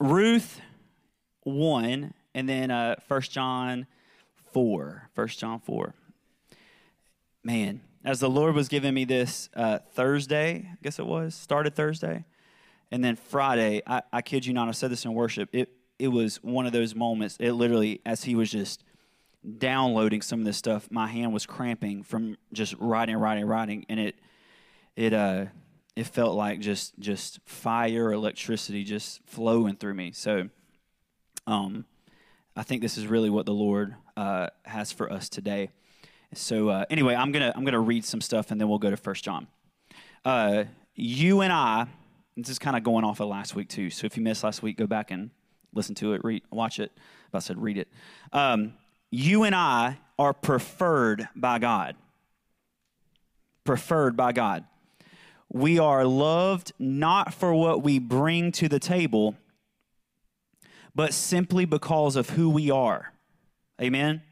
Ruth 1 and then uh, 1 John 4. 1 John 4. Man, as the Lord was giving me this uh, Thursday, I guess it was, started Thursday, and then Friday, I, I kid you not, I said this in worship, it, it was one of those moments, it literally, as he was just downloading some of this stuff, my hand was cramping from just writing, writing, writing, and it, it, uh, it felt like just just fire, electricity just flowing through me. So, um, I think this is really what the Lord uh, has for us today. So uh, anyway, I'm gonna I'm gonna read some stuff and then we'll go to First John. Uh, you and I, this is kind of going off of last week too. So if you missed last week, go back and listen to it, read, watch it. I said read it. Um, you and I are preferred by God. Preferred by God. We are loved not for what we bring to the table, but simply because of who we are. Amen?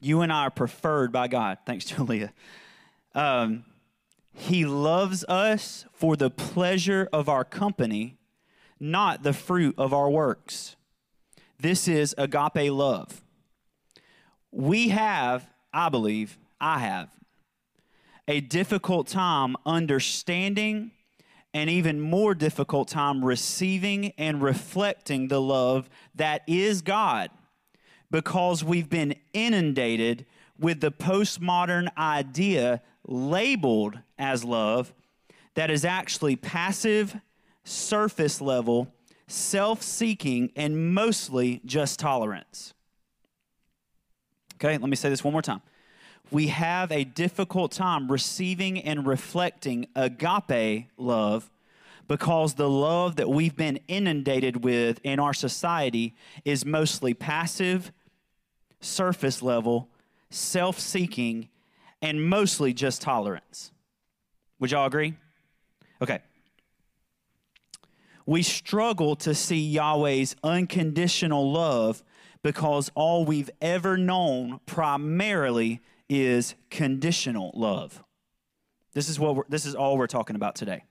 You and I are preferred by God. Thanks, Julia. Um, he loves us for the pleasure of our company, not the fruit of our works. This is agape love. We have, I believe, I have, a difficult time understanding and even more difficult time receiving and reflecting the love that is God because we've been inundated with the postmodern idea labeled as love that is actually passive, surface level, self seeking, and mostly just tolerance. Okay, let me say this one more time. We have a difficult time receiving and reflecting agape love because the love that we've been inundated with in our society is mostly passive, surface level, self seeking, and mostly just tolerance. Would y'all agree? Okay. We struggle to see Yahweh's unconditional love because all we've ever known primarily is conditional love. This is what this is all we're talking about today.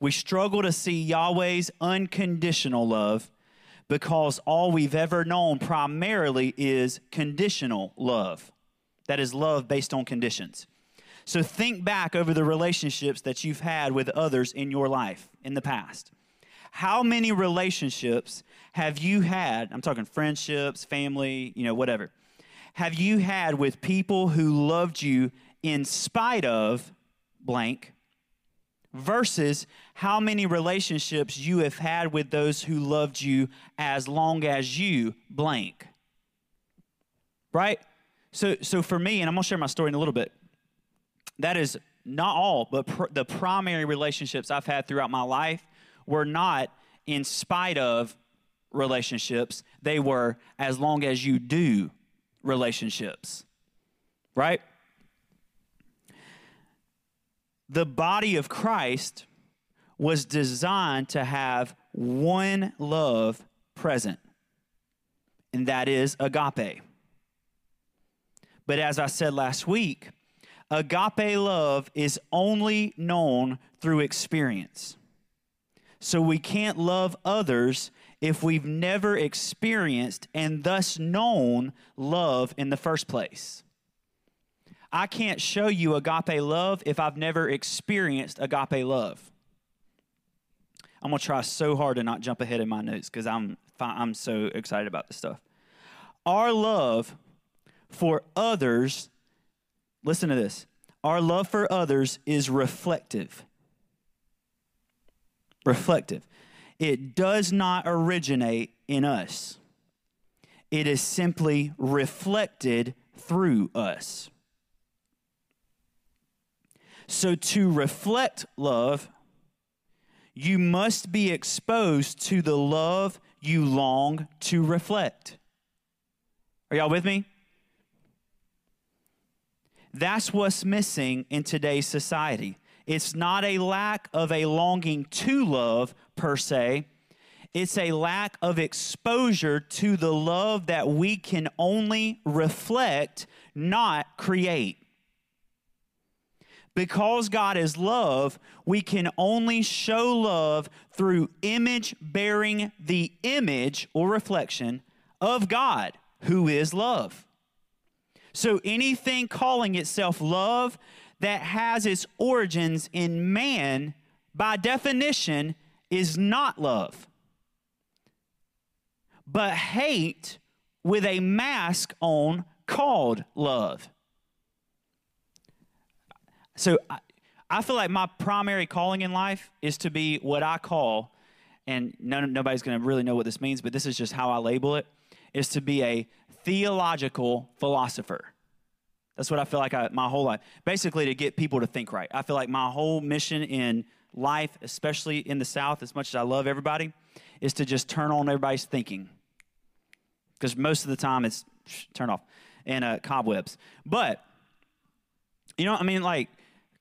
We struggle to see Yahweh's unconditional love because all we've ever known primarily is conditional love. That is love based on conditions. So think back over the relationships that you've had with others in your life in the past. How many relationships have you had? I'm talking friendships, family, you know, whatever. Have you had with people who loved you in spite of blank versus how many relationships you have had with those who loved you as long as you blank. Right? So so for me and I'm going to share my story in a little bit. That is not all, but pr- the primary relationships I've had throughout my life were not in spite of relationships. They were as long as you do relationships. Right? the body of Christ was designed to have one love present, and that is agape. But as I said last week, agape love is only known through experience. So we can't love others if we've never experienced and thus known love in the first place. I can't show you agape love if I've never experienced agape love. I'm going to try so hard to not jump ahead in my notes because I'm, I'm so excited about this stuff. Our love for others, listen to this, our love for others is reflective. Reflective. It does not originate in us, it is simply reflected through us. So, to reflect love, you must be exposed to the love you long to reflect. Are y'all with me? That's what's missing in today's society. It's not a lack of a longing to love per se, it's a lack of exposure to the love that we can only reflect, not create. because God is love, we can only show love through image bearing the image or reflection of God, who is love. So anything calling itself love that has its origins in man, by definition, is not love. But hate with a mask on called love. So I, I feel like my primary calling in life is to be what I call, and nobody's going to really know what this means, but this is just how I label it, is to be a theological philosopher. That's what I feel like I, my whole life. Basically, to get people to think right. I feel like my whole mission in life, especially in the South, as much as I love everybody, is to just turn on everybody's thinking. Because most of the time it's turn off and uh, cobwebs. But, you know, I mean, like,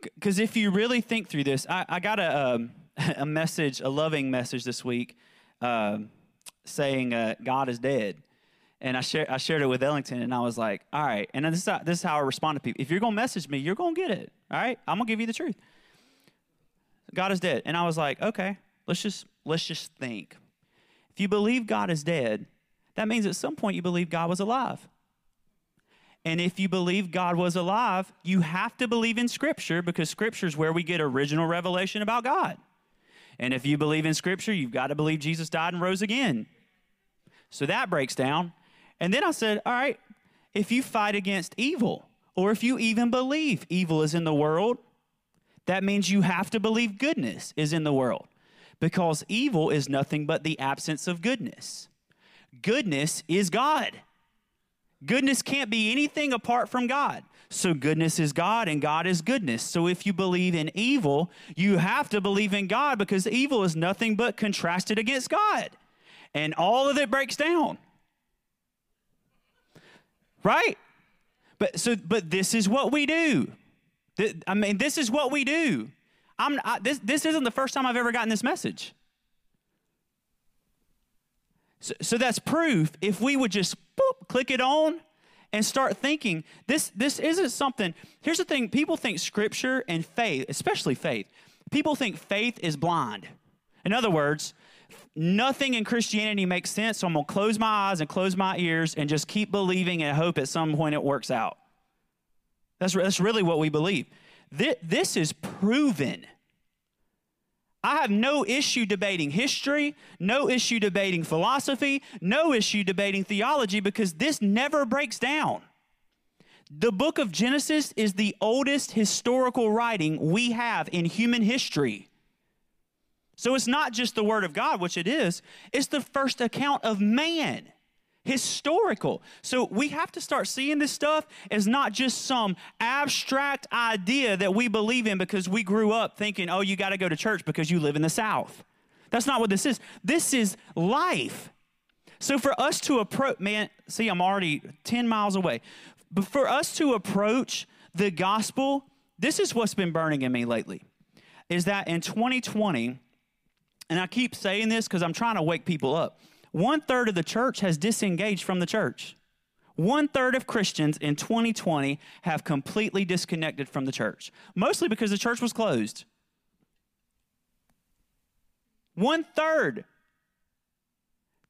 because if you really think through this, I, I got a, um, a message, a loving message this week uh, saying uh, God is dead. And I, share, I shared it with Ellington, and I was like, all right. And this is, how, this is how I respond to people. If you're going to message me, you're going to get it. All right? I'm going to give you the truth. God is dead. And I was like, okay, let's just, let's just think. If you believe God is dead, that means at some point you believe God was alive. And if you believe God was alive, you have to believe in Scripture because Scripture is where we get original revelation about God. And if you believe in Scripture, you've got to believe Jesus died and rose again. So that breaks down. And then I said, all right, if you fight against evil, or if you even believe evil is in the world, that means you have to believe goodness is in the world because evil is nothing but the absence of goodness. Goodness is God. Goodness can't be anything apart from God. So, goodness is God and God is goodness. So, if you believe in evil, you have to believe in God because evil is nothing but contrasted against God. And all of it breaks down. Right? But so but this is what we do. I mean, this is what we do. I'm I, this this isn't the first time I've ever gotten this message. So, so that's proof. If we would just boop, click it on and start thinking, this this isn't something. Here's the thing: people think Scripture and faith, especially faith, people think faith is blind. In other words, nothing in Christianity makes sense, so I'm going to close my eyes and close my ears and just keep believing and hope at some point it works out. That's, that's really what we believe. This, this is proven. I have no issue debating history, no issue debating philosophy, no issue debating theology because this never breaks down. The book of Genesis is the oldest historical writing we have in human history. So it's not just the Word of God, which it is, it's the first account of man. Historical. So we have to start seeing this stuff as not just some abstract idea that we believe in because we grew up thinking, oh, you got to go to church because you live in the South. That's not what this is. This is life. So for us to approach, man, see, I'm already 10 miles away. But for us to approach the gospel, this is what's been burning in me lately. Is that in 2020, and I keep saying this because I'm trying to wake people up. One third of the church has disengaged from the church. One third of Christians in 2020 have completely disconnected from the church, mostly because the church was closed. One third.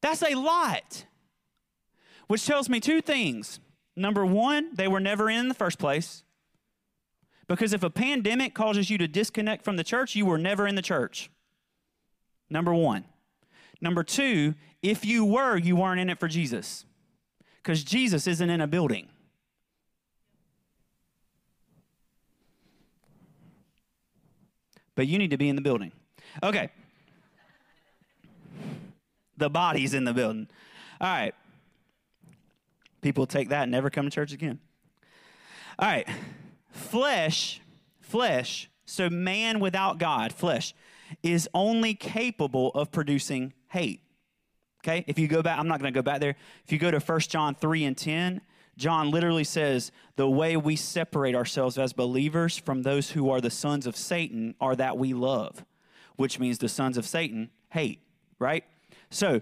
That's a lot. Which tells me two things. Number one, they were never in, in the first place. Because if a pandemic causes you to disconnect from the church, you were never in the church. Number one. Number two, if you were, you weren't in it for Jesus. Because Jesus isn't in a building. But you need to be in the building. Okay. The body's in the building. All right. People take that and never come to church again. All right. Flesh, flesh, so man without God, flesh is only capable of producing hate. Okay? If you go back, I'm not going to go back there. If you go to 1 John 3 and 10, John literally says, The way we separate ourselves as believers from those who are the sons of Satan are that we love, which means the sons of Satan hate, right? So,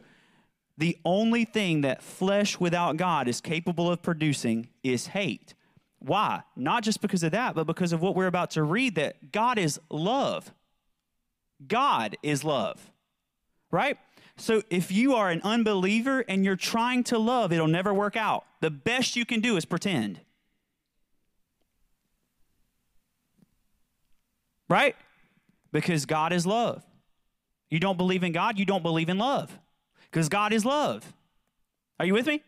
the only thing that flesh without God is capable of producing is hate. Why? Not just because of that, but because of what we're about to read that God is love. God is love, right? So if you are an unbeliever and you're trying to love, it'll never work out. The best you can do is pretend. Right? Because God is love. You don't believe in God, you don't believe in love. Because God is love. Are you with me?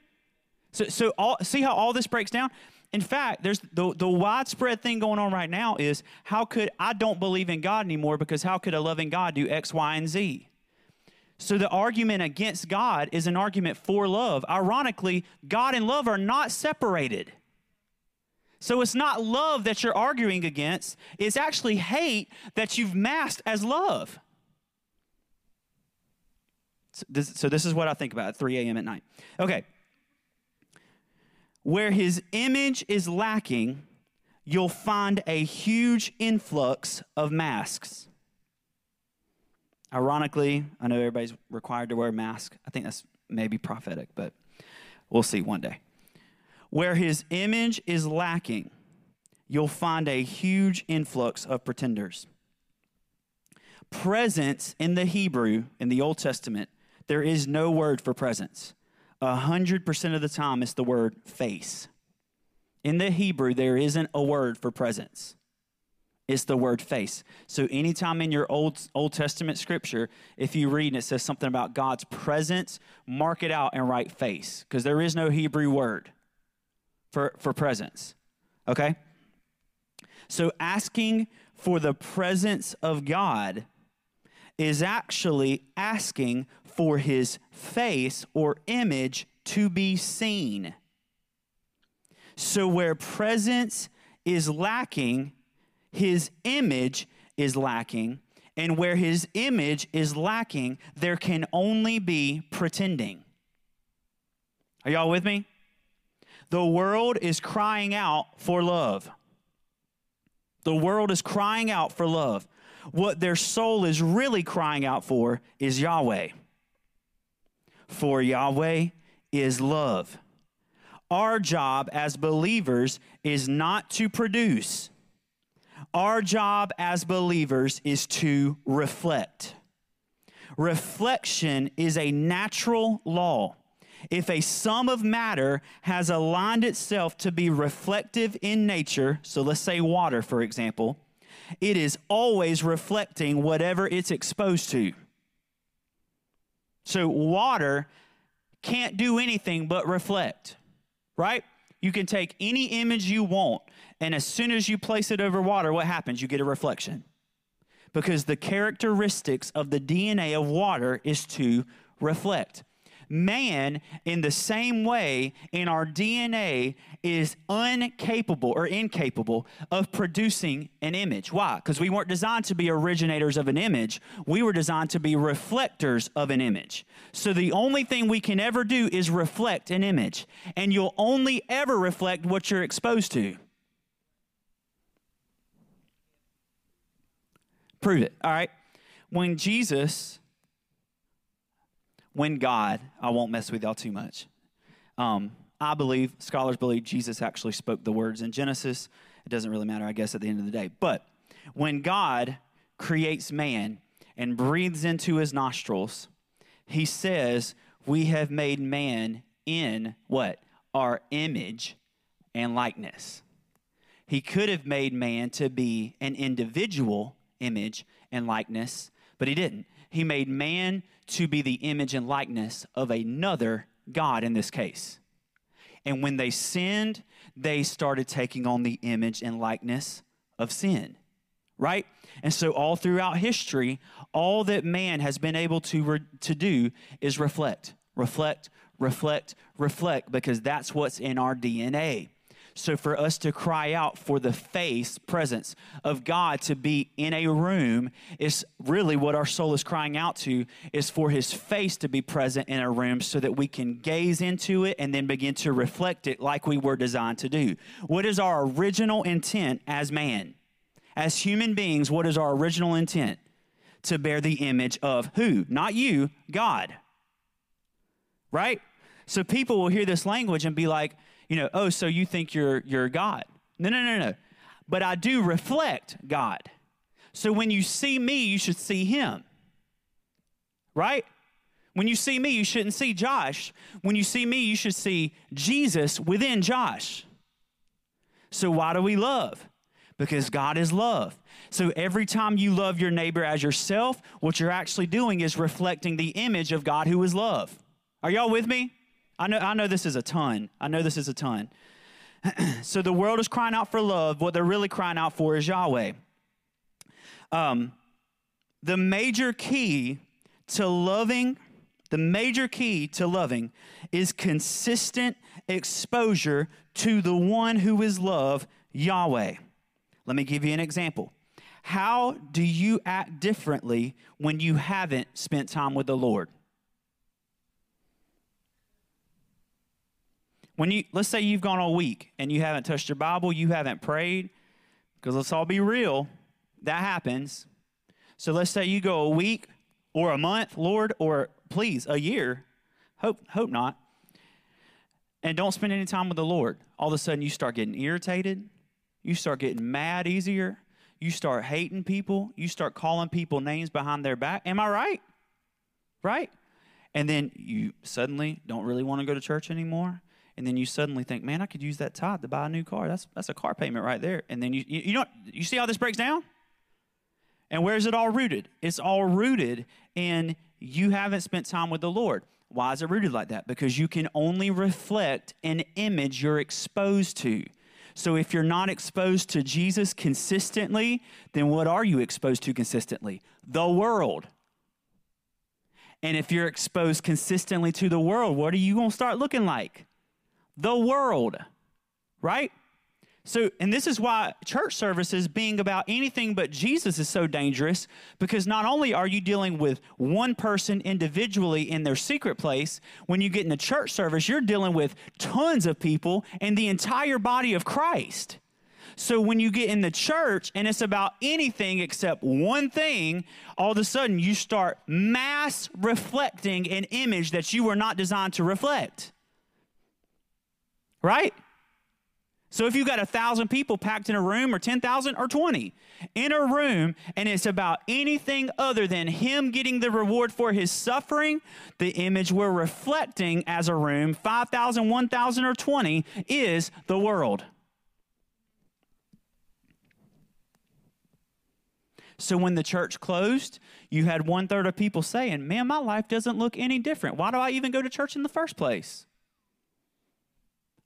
So, so all, see how all this breaks down? In fact, there's the, the widespread thing going on right now is how could I don't believe in God anymore because how could a loving God do X, Y, and Z? So the argument against God is an argument for love. Ironically, God and love are not separated. So it's not love that you're arguing against, it's actually hate that you've masked as love. So this, so this is what I think about at 3 a.m. at night. Okay. Where his image is lacking, you'll find a huge influx of masks. Ironically, I know everybody's required to wear a mask. I think that's maybe prophetic, but we'll see one day. Where his image is lacking, you'll find a huge influx of pretenders. Presence in the Hebrew, in the Old Testament, there is no word for presence. A hundred percent of the time, it's the word face. In the Hebrew, there isn't a word for presence. It's the word face. So anytime in your Old Old Testament scripture, if you read and it says something about God's presence, mark it out and write face, because there is no Hebrew word for, for presence. Okay? So asking for the presence of God is actually asking for his face or image to be seen. So where presence is lacking, his image is lacking. And where his image is lacking, there can only be pretending. Are y'all with me? The world is crying out for love. The world is crying out for love. What their soul is really crying out for is Yahweh. For Yahweh is love. Our job as believers is not to produce. Our job as believers is to reflect. Reflection is a natural law if a sum of matter has aligned itself to be reflective in nature, so let's say water, for example, it is always reflecting whatever it's exposed to. So, water can't do anything but reflect, right? You can take any image you want, and as soon as you place it over water, what happens? You get a reflection. Because the characteristics of the DNA of water is to reflect man, in the same way, in our DNA, is incapable or incapable of producing an image. Why? Because we weren't designed to be originators of an image, we were designed to be reflectors of an image. So the only thing we can ever do is reflect an image, and you'll only ever reflect what you're exposed to. Prove it. All right. When Jesus when God, I won't mess with y'all too much. Um, I believe, scholars believe Jesus actually spoke the words in Genesis. It doesn't really matter, I guess, at the end of the day. But when God creates man and breathes into his nostrils, he says, We have made man in what? Our image and likeness. He could have made man to be an individual image and likeness, but he didn't. He made man to be the image and likeness of another God in this case. And when they sinned, they started taking on the image and likeness of sin, right? And so, all throughout history, all that man has been able to, re- to do is reflect, reflect, reflect, reflect, because that's what's in our DNA. So for us to cry out for the face, presence of God to be in a room is really what our soul is crying out to is for his face to be present in a room so that we can gaze into it and then begin to reflect it like we were designed to do. What is our original intent as man? As human beings, what is our original intent? To bear the image of who? Not you, God. Right? So people will hear this language and be like, you know, oh, so you think you're you're God. No, no, no, no. But I do reflect God. So when you see me, you should see him. Right? When you see me, you shouldn't see Josh. When you see me, you should see Jesus within Josh. So why do we love? Because God is love. So every time you love your neighbor as yourself, what you're actually doing is reflecting the image of God who is love. Are y'all with me? I know, I know this is a ton. I know this is a ton. so the world is crying out for love. What they're really crying out for is Yahweh. Um, the major key to loving, the major key to loving is consistent exposure to the one who is love, Yahweh. Let me give you an example. How do you act differently when you haven't spent time with the Lord? When you let's say you've gone a week and you haven't touched your Bible, you haven't prayed, because let's all be real, that happens. So let's say you go a week or a month, Lord, or please, a year. Hope hope not. And don't spend any time with the Lord. All of a sudden you start getting irritated, you start getting mad easier, you start hating people, you start calling people names behind their back. Am I right? Right? And then you suddenly don't really want to go to church anymore and then you suddenly think, man, I could use that tithe to buy a new car. That's that's a car payment right there. And then you you, you know you see how this breaks down? And where's it all rooted? It's all rooted in you haven't spent time with the Lord. Why is it rooted like that? Because you can only reflect an image you're exposed to. So if you're not exposed to Jesus consistently, then what are you exposed to consistently? The world. And if you're exposed consistently to the world, what are you going to start looking like? The world, right? So, and this is why church services being about anything but Jesus is so dangerous because not only are you dealing with one person individually in their secret place, when you get in the church service, you're dealing with tons of people and the entire body of Christ. So when you get in the church and it's about anything except one thing, all of a sudden you start mass reflecting an image that you were not designed to reflect right? So if you've got a thousand people packed in a room, or 10,000 or 20 in a room, and it's about anything other than Him getting the reward for His suffering, the image we're reflecting as a room, 5,000, 1,000, or 20, is the world. So when the church closed, you had one third of people saying, Man, my life doesn't look any different. Why do I even go to church in the first place?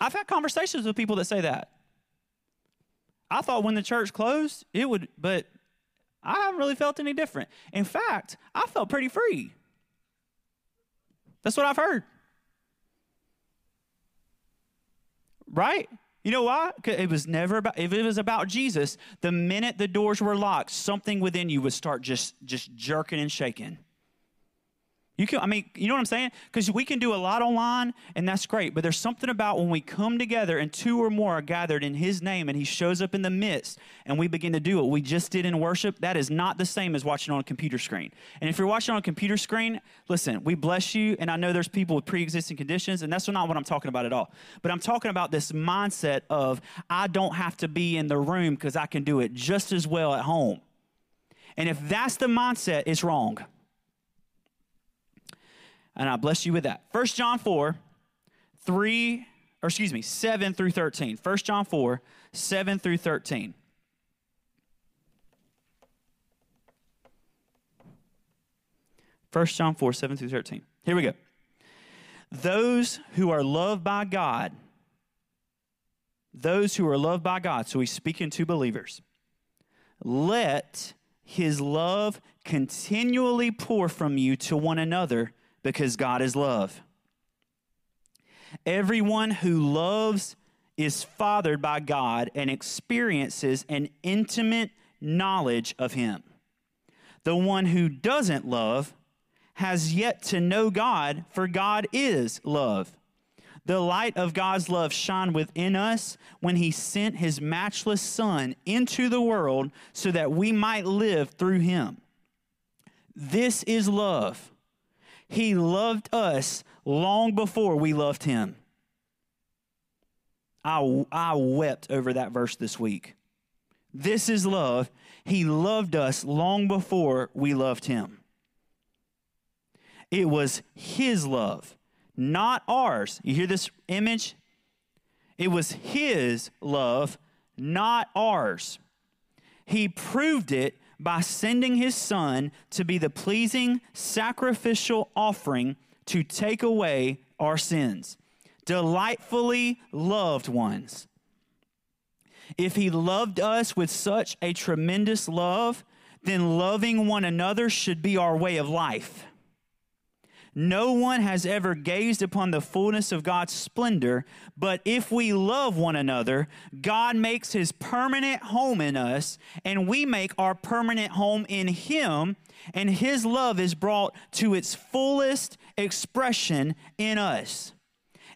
I've had conversations with people that say that. I thought when the church closed, it would, but I haven't really felt any different. In fact, I felt pretty free. That's what I've heard. Right? You know why? It was never about if it was about Jesus, the minute the doors were locked, something within you would start just just jerking and shaking. You can, I mean, you know what I'm saying? Because we can do a lot online, and that's great. But there's something about when we come together and two or more are gathered in His name, and He shows up in the midst, and we begin to do what we just did in worship. That is not the same as watching on a computer screen. And if you're watching on a computer screen, listen, we bless you, and I know there's people with pre-existing conditions, and that's not what I'm talking about at all. But I'm talking about this mindset of I don't have to be in the room because I can do it just as well at home. And if that's the mindset, it's wrong and I bless you with that. 1 John 4, 3, or excuse me, 7 through 13. 1 John 4, 7 through 13. First John 4, 7 through 13. Here we go. Those who are loved by God, those who are loved by God, so he's speaking to believers, let his love continually pour from you to one another because God is love. Everyone who loves is fathered by God and experiences an intimate knowledge of Him. The one who doesn't love has yet to know God, for God is love. The light of God's love shone within us when He sent His matchless Son into the world so that we might live through Him. This is love. He loved us long before we loved him. I, I wept over that verse this week. This is love. He loved us long before we loved him. It was his love, not ours. You hear this image? It was his love, not ours. He proved it by sending his son to be the pleasing sacrificial offering to take away our sins. Delightfully loved ones. If he loved us with such a tremendous love, then loving one another should be our way of life. No one has ever gazed upon the fullness of God's splendor, but if we love one another, God makes his permanent home in us, and we make our permanent home in him, and his love is brought to its fullest expression in us.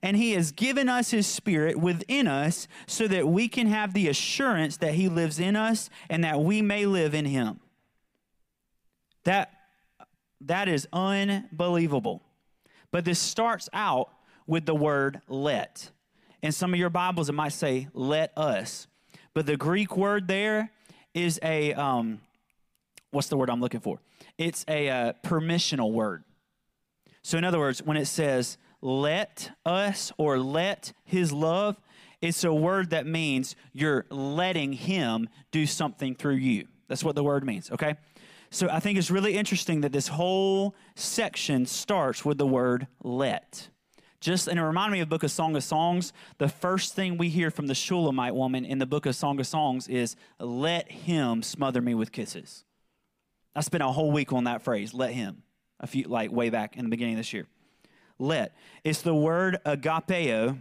And he has given us his spirit within us so that we can have the assurance that he lives in us and that we may live in him. That that is unbelievable. But this starts out with the word let. In some of your Bibles, it might say let us. But the Greek word there is a, um, what's the word I'm looking for? It's a uh, permissional word. So, in other words, when it says let us or let his love, it's a word that means you're letting him do something through you. That's what the word means, okay? So I think it's really interesting that this whole section starts with the word let. Just and it reminded me of book of Song of Songs. The first thing we hear from the Shulamite woman in the book of Song of Songs is, Let him smother me with kisses. I spent a whole week on that phrase, let him, a few like way back in the beginning of this year. Let. It's the word agapeo.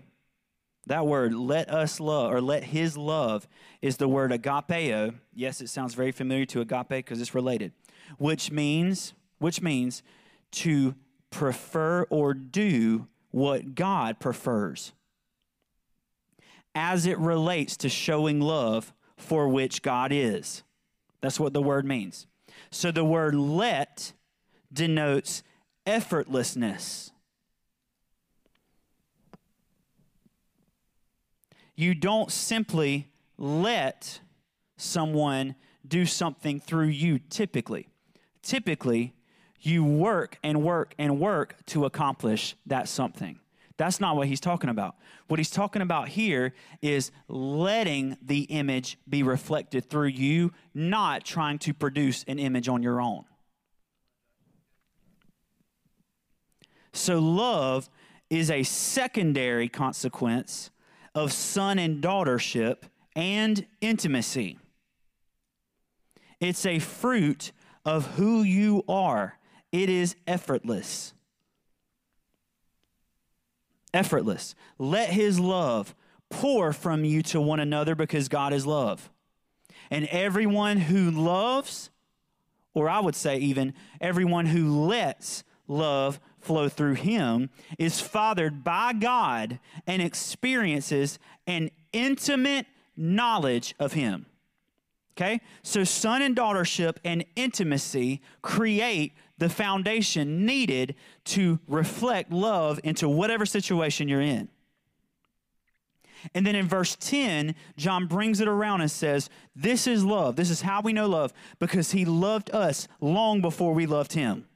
That word, let us love, or let his love, is the word agapeo. Yes, it sounds very familiar to agape because it's related which means which means to prefer or do what God prefers as it relates to showing love for which God is. That's what the word means. So the word let denotes effortlessness. You don't simply let someone do something through you typically typically you work and work and work to accomplish that something. That's not what he's talking about. What he's talking about here is letting the image be reflected through you, not trying to produce an image on your own. So, love is a secondary consequence of son and daughtership and intimacy. It's a fruit of who you are. It is effortless. Effortless. Let his love pour from you to one another because God is love. And everyone who loves, or I would say even everyone who lets love flow through him, is fathered by God and experiences an intimate knowledge of him. Okay? So, son and daughtership and intimacy create the foundation needed to reflect love into whatever situation you're in. And then in verse 10, John brings it around and says, This is love. This is how we know love because he loved us long before we loved him.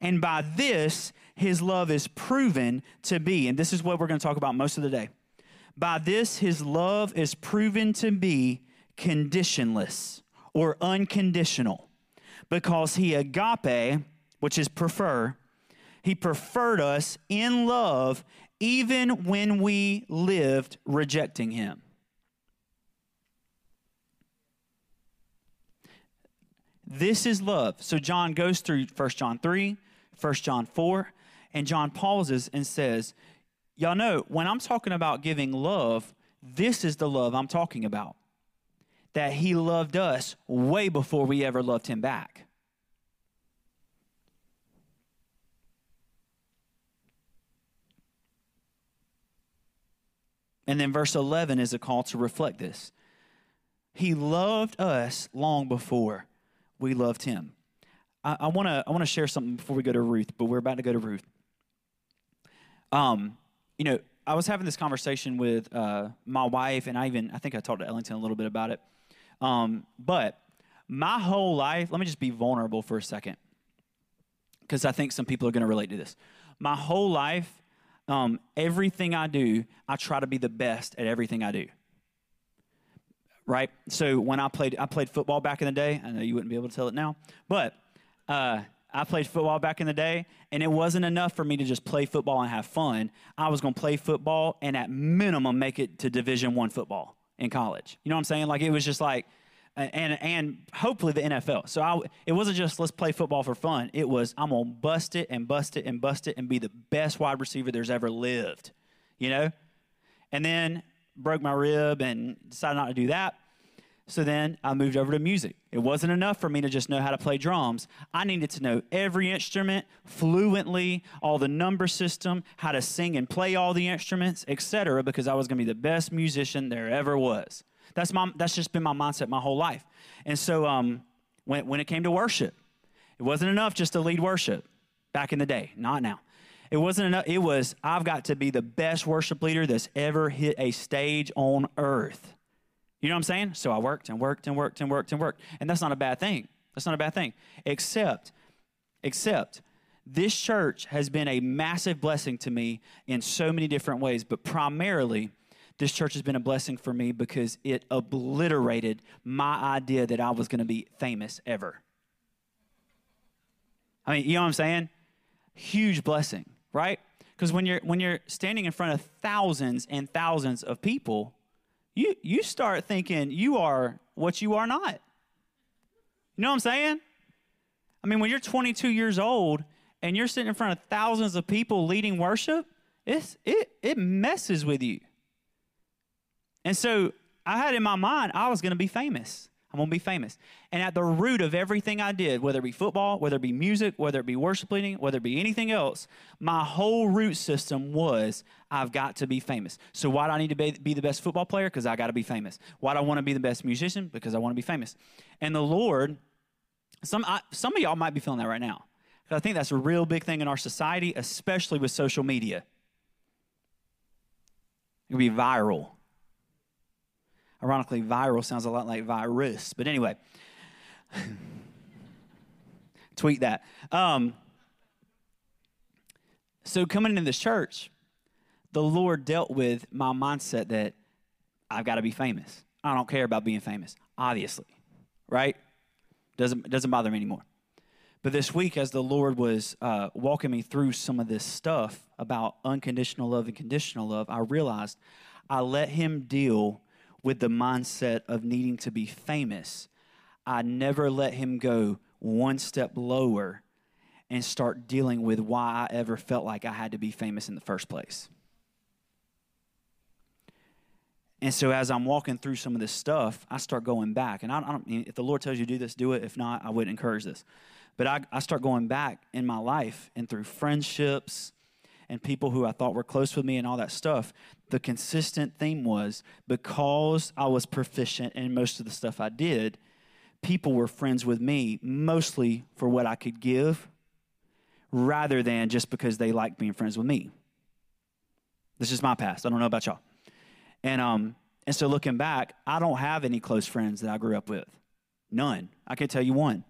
And by this, his love is proven to be, and this is what we're going to talk about most of the day. By this, his love is proven to be conditionless or unconditional because he agape, which is prefer, he preferred us in love even when we lived rejecting him. This is love. So John goes through 1 John 3, 1 John 4, and John pauses and says, Y'all know, when I'm talking about giving love, this is the love I'm talking about that he loved us way before we ever loved him back. And then verse 11 is a call to reflect this. He loved us long before we loved him. I want to I want to share something before we go to Ruth, but we're about to go to Ruth. Um, you know, I was having this conversation with uh, my wife, and I even I think I talked to Ellington a little bit about it. Um, but my whole life, let me just be vulnerable for a second, because I think some people are going to relate to this. My whole life, um, everything I do, I try to be the best at everything I do. Right. So when I played, I played football back in the day. I know you wouldn't be able to tell it now, but uh, I played football back in the day, and it wasn't enough for me to just play football and have fun. I was going to play football and at minimum make it to Division One football in college. You know what I'm saying? Like it was just like, and and hopefully the NFL. So I, it wasn't just let's play football for fun. It was I'm gonna bust it and bust it and bust it and be the best wide receiver there's ever lived. You know, and then broke my rib and decided not to do that. So then I moved over to music. It wasn't enough for me to just know how to play drums. I needed to know every instrument fluently, all the number system, how to sing and play all the instruments, etc., because I was going to be the best musician there ever was. That's my that's just been my mindset my whole life. And so um, when when it came to worship, it wasn't enough just to lead worship back in the day, not now. It wasn't enough. It was I've got to be the best worship leader that's ever hit a stage on earth. You know what I'm saying? So I worked and worked and worked and worked and worked. And that's not a bad thing. That's not a bad thing. Except, except, this church has been a massive blessing to me in so many different ways, but primarily, this church has been a blessing for me because it obliterated my idea that I was going to be famous ever. I mean, you know what I'm saying? Huge blessing, right? Because when you're when you're standing in front of thousands and thousands of people, you, you start thinking you are what you are not. You know what I'm saying? I mean, when you're 22 years old and you're sitting in front of thousands of people leading worship, it's, it, it messes with you. And so I had in my mind, I was going to be famous. I'm going to be famous. And at the root of everything I did, whether it be football, whether it be music, whether it be worship leading, whether it be anything else, my whole root system was I've got to be famous. So why do I need to be, the best football player? Because I got to be famous. Why do I want to be the best musician? Because I want to be famous. And the Lord, some, I, some of y'all might be feeling that right now. Because I think that's a real big thing in our society, especially with social media. It would be viral. Ironically, viral sounds a lot like virus. But anyway, tweet that. Um, so, coming into this church, the Lord dealt with my mindset that I've got to be famous. I don't care about being famous, obviously, right? Doesn't, doesn't bother me anymore. But this week, as the Lord was uh, walking me through some of this stuff about unconditional love and conditional love, I realized I let Him deal with the mindset of needing to be famous, I never let him go one step lower and start dealing with why I ever felt like I had to be famous in the first place. And so as I'm walking through some of this stuff, I start going back. And I, I don't if the Lord tells you to do this, do it. If not, I would encourage this. But I, I start going back in my life and through friendships and people who I thought were close with me and all that stuff, the consistent theme was because I was proficient in most of the stuff I did, people were friends with me mostly for what I could give rather than just because they liked being friends with me. This is my past. I don't know about y'all. And um and so looking back, I don't have any close friends that I grew up with. None. I can tell you one.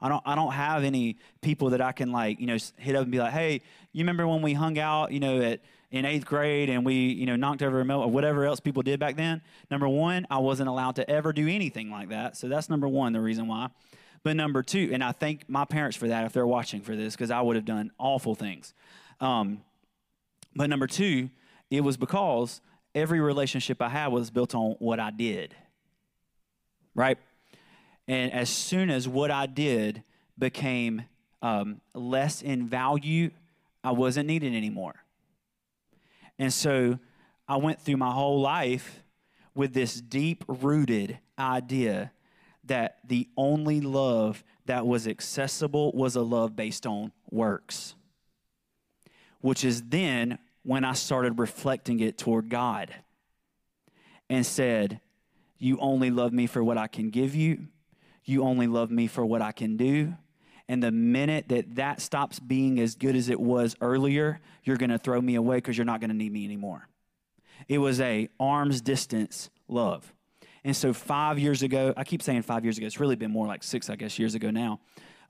I don't, I don't have any people that I can like, you know, hit up and be like, hey, you remember when we hung out, you know, at in eighth grade and we, you know, knocked over a mill or whatever else people did back then. Number one, I wasn't allowed to ever do anything like that. So that's number one, the reason why. But number two, and I thank my parents for that if they're watching for this, because I would have done awful things. Um, but number two, it was because every relationship I had was built on what I did. Right? And as soon as what I did became um, less in value, I wasn't needed anymore. And so I went through my whole life with this deep rooted idea that the only love that was accessible was a love based on works, which is then when I started reflecting it toward God and said, You only love me for what I can give you. You only love me for what I can do, And the minute that that stops being as good as it was earlier, you're going to throw me away because you're not going to need me anymore. It was a arm's distance love. And so five years ago, I keep saying five years ago, it's really been more like six, I guess, years ago now.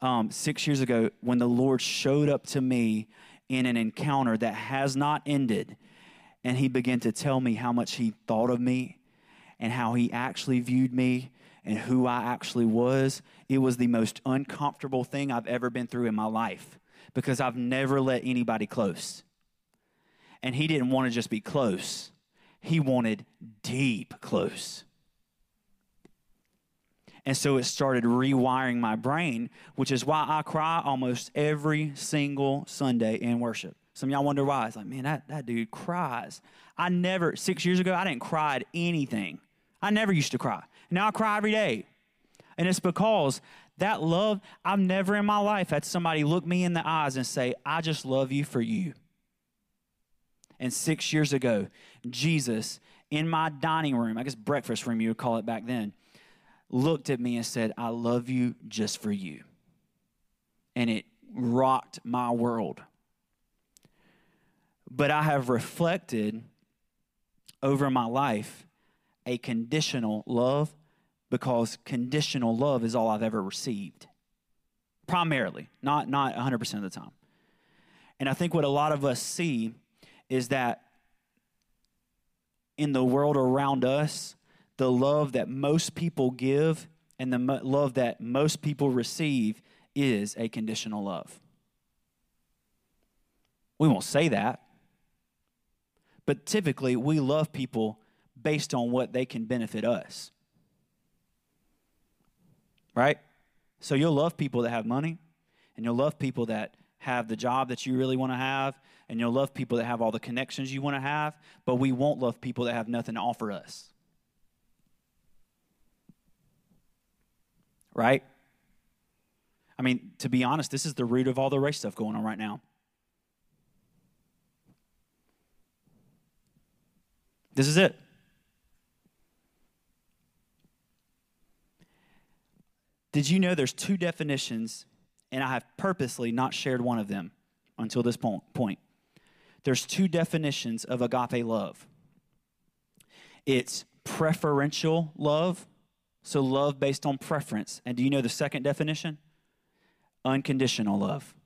Um, six years ago, when the Lord showed up to me in an encounter that has not ended, and he began to tell me how much he thought of me and how he actually viewed me and who I actually was, it was the most uncomfortable thing I've ever been through in my life because I've never let anybody close. And he didn't want to just be close, he wanted deep close. And so it started rewiring my brain, which is why I cry almost every single Sunday in worship. Some y'all wonder why. It's like, man, that, that dude cries. I never, six years ago, I didn't cry at anything. I never used to cry. Now I cry every day. And it's because that love, I've never in my life had somebody look me in the eyes and say, I just love you for you. And six years ago, Jesus in my dining room, I guess breakfast room, you would call it back then, looked at me and said, I love you just for you. And it rocked my world. But I have reflected over my life a conditional love because conditional love is all I've ever received. Primarily, not, not 100% of the time. And I think what a lot of us see is that in the world around us, the love that most people give and the mo- love that most people receive is a conditional love. We won't say that, but typically we love people based on what they can benefit us. Right? So you'll love people that have money, and you'll love people that have the job that you really want to have, and you'll love people that have all the connections you want to have, but we won't love people that have nothing to offer us. Right? I mean, to be honest, this is the root of all the race stuff going on right now. This is it. Did you know there's two definitions, and I have purposely not shared one of them until this point? There's two definitions of agape love it's preferential love, so love based on preference. And do you know the second definition? Unconditional love.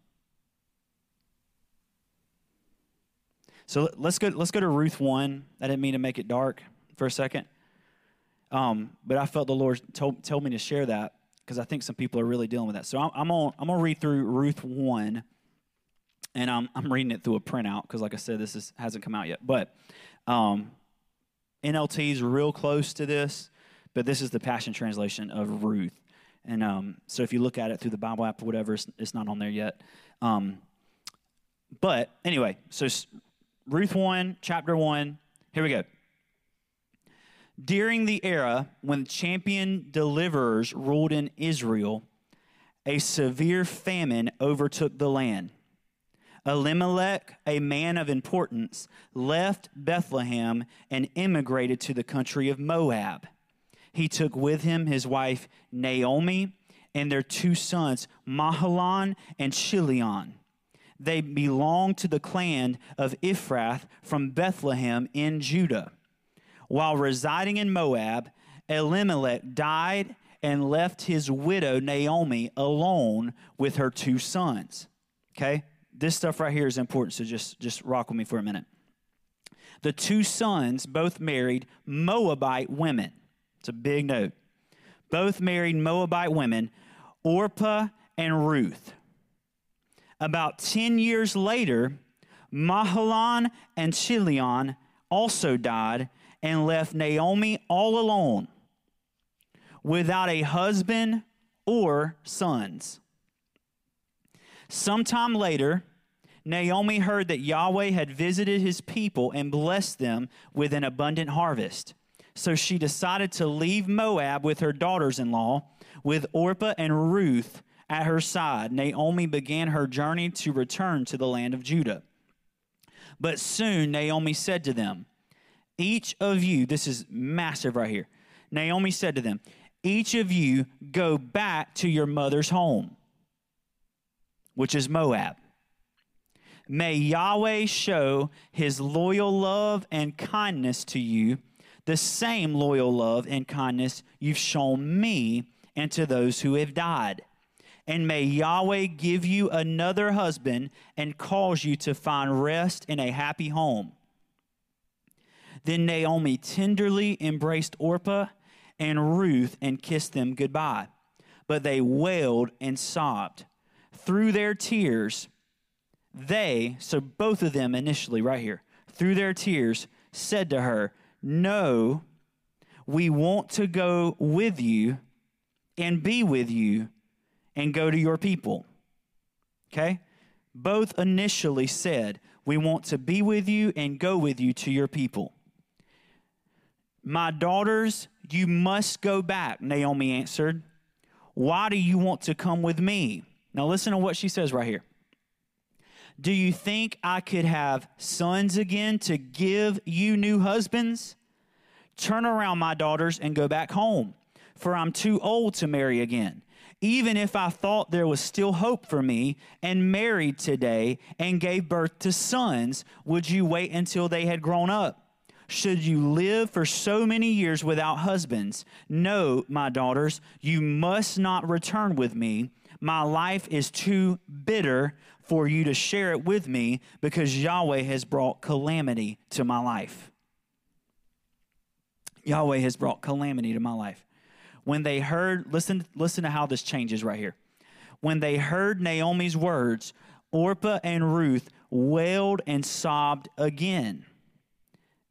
So let's go. Let's go to Ruth one. I didn't mean to make it dark for a second, um, but I felt the Lord told, told me to share that because I think some people are really dealing with that. So I'm, I'm. I'm gonna read through Ruth one, and I'm I'm reading it through a printout because, like I said, this is, hasn't come out yet. But um, NLT is real close to this, but this is the Passion Translation of Ruth. And um, so if you look at it through the Bible app or whatever, it's, it's not on there yet. Um, but anyway, so Ruth 1, chapter 1, here we go. During the era when champion deliverers ruled in Israel, a severe famine overtook the land. Elimelech, a man of importance, left Bethlehem and immigrated to the country of Moab. He took with him his wife Naomi and their two sons, Mahlon and Chilion. They belonged to the clan of Ephrath from Bethlehem in Judah. While residing in Moab, Elimelech died and left his widow Naomi alone with her two sons. Okay? This stuff right here is important, so just, just rock with me for a minute. The two sons both married Moabite women. It's a big note. Both married Moabite women, Orpah and Ruth. About 10 years later, Mahlon and Chilion also died and left Naomi all alone without a husband or sons. Sometime later, Naomi heard that Yahweh had visited his people and blessed them with an abundant harvest. So she decided to leave Moab with her daughters in law, with Orpah and Ruth at her side. Naomi began her journey to return to the land of Judah. But soon Naomi said to them, each of you, this is massive right here. Naomi said to them, Each of you go back to your mother's home. which is Moab. May Yahweh show his loyal love and kindness to you, the same loyal love and kindness you've shown me and to those who have died. And may Yahweh give you another husband and cause you to find rest in a happy home. Then Naomi tenderly embraced Orpah and Ruth and kissed them goodbye. But they wailed and sobbed. Through their tears, they, so both of them initially, right here, through their tears, said to her, No, we want to go with you and be with you and go to your people. Okay? Both initially said, We want to be with you and go with you to your people. My daughters, you must go back, Naomi answered. Why do you want to come with me? Now, listen to what she says right here. Do you think I could have sons again to give you new husbands? Turn around, my daughters, and go back home, for I'm too old to marry again. Even if I thought there was still hope for me and married today and gave birth to sons, would you wait until they had grown up? Should you live for so many years without husbands? No, my daughters, you must not return with me. My life is too bitter for you to share it with me because Yahweh has brought calamity to my life. Yahweh has brought calamity to my life. When they heard, listen, listen to how this changes right here. When they heard Naomi's words, Orpah and Ruth wailed and sobbed again.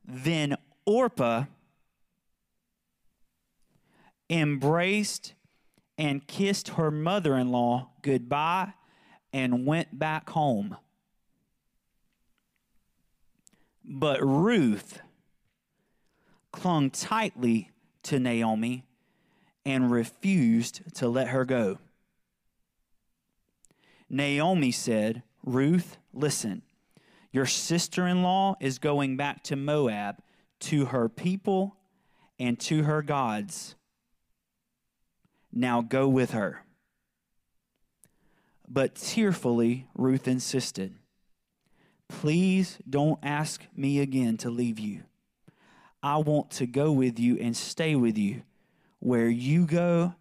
Then Orpah embraced and kissed her mother in law goodbye and went back home. But Ruth clung tightly to Naomi and refused to let her go. Naomi said, Ruth, listen, your sister in law is going back to Moab, to her people and to her gods. Now go with her. But tearfully, Ruth insisted, Please don't ask me again to leave you. I want to go with you and stay with you. Where you go,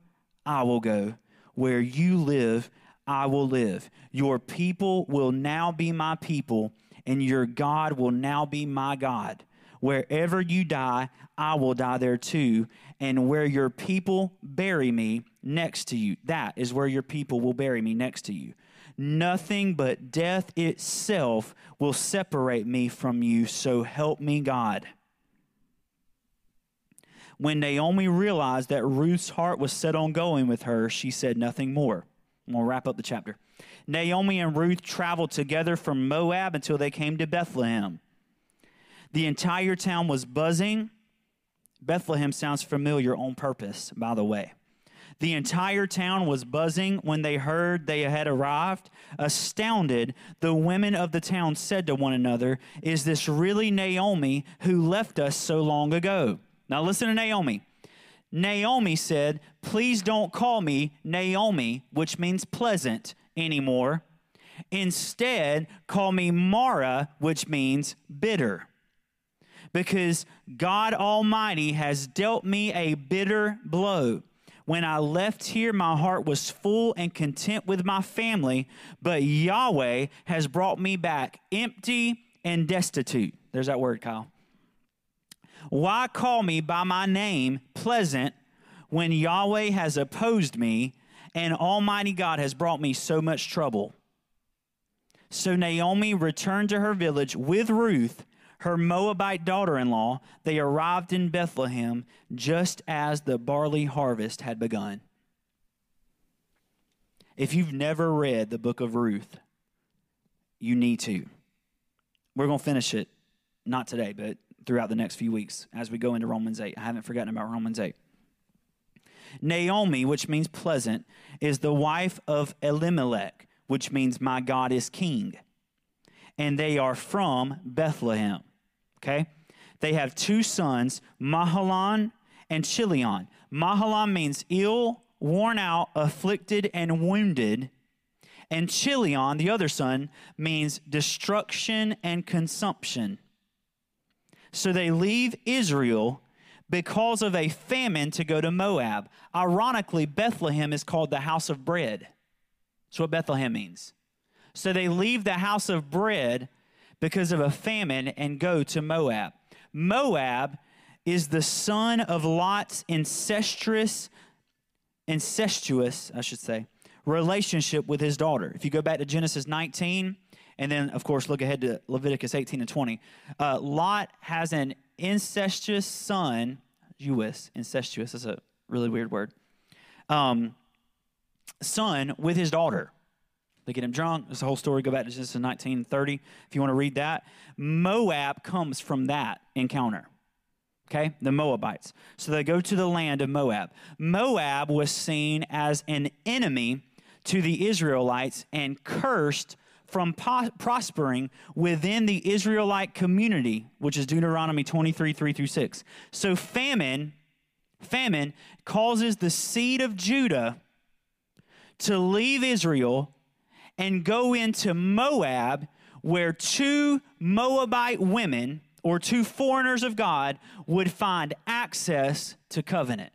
I will go. Where you live, I will live. Your people will now be my people, and your God will now be my God. Wherever you die, I will die there too. And where your people bury me next to you, that is where your people will bury me next to you. Nothing but death itself will separate me from you, so help me God. When Naomi realized that Ruth's heart was set on going with her, she said nothing more. We'll wrap up the chapter. Naomi and Ruth traveled together from Moab until they came to Bethlehem. The entire town was buzzing. Bethlehem sounds familiar on purpose, by the way. The entire town was buzzing when they heard they had arrived. Astounded, the women of the town said to one another, Is this really Naomi who left us so long ago? Now listen to Naomi. Naomi said, Please don't call me Naomi, which means pleasant, anymore. Instead, call me Mara, which means bitter. Because God Almighty has dealt me a bitter blow. When I left here, my heart was full and content with my family, but Yahweh has brought me back empty and destitute. There's that word, Kyle. Why call me by my name, pleasant, when Yahweh has opposed me and Almighty God has brought me so much trouble? So Naomi returned to her village with Ruth, her Moabite daughter in law. They arrived in Bethlehem just as the barley harvest had begun. If you've never read the book of Ruth, you need to. We're going to finish it, not today, but throughout the next few weeks as we go into Romans 8. I haven't forgotten about Romans 8. Naomi, which means pleasant, is the wife of Elimelech, which means my God is king. And they are from Bethlehem. Okay? They have two sons, Mahalan and Chilion. Mahalan means ill, worn out, afflicted, and wounded. And Chilion, the other son, means destruction and consumption. So they leave Israel because of a famine to go to Moab. Ironically, Bethlehem is called the house of bread. That's what Bethlehem means. So they leave the house of bread because of a famine and go to Moab. Moab is the son of Lot's incestuous, incestuous, I should say, relationship with his daughter. If you go back to Genesis 19, and then, of course, look ahead to Leviticus 18 and 20, uh, Lot has an incestuous son, Jewess, incestuous, is a really weird word, um, son with his daughter. They get him drunk. There's a whole story. Go back to Genesis 19 30 if you want to read that. Moab comes from that encounter. Okay, the Moabites. So they go to the land of Moab. Moab was seen as an enemy to the Israelites and cursed from po- prospering within the Israelite community, which is Deuteronomy 23 3 through 6. So famine, famine causes the seed of Judah to leave Israel and go into Moab, where two Moabite women or two foreigners of God would find access to covenant.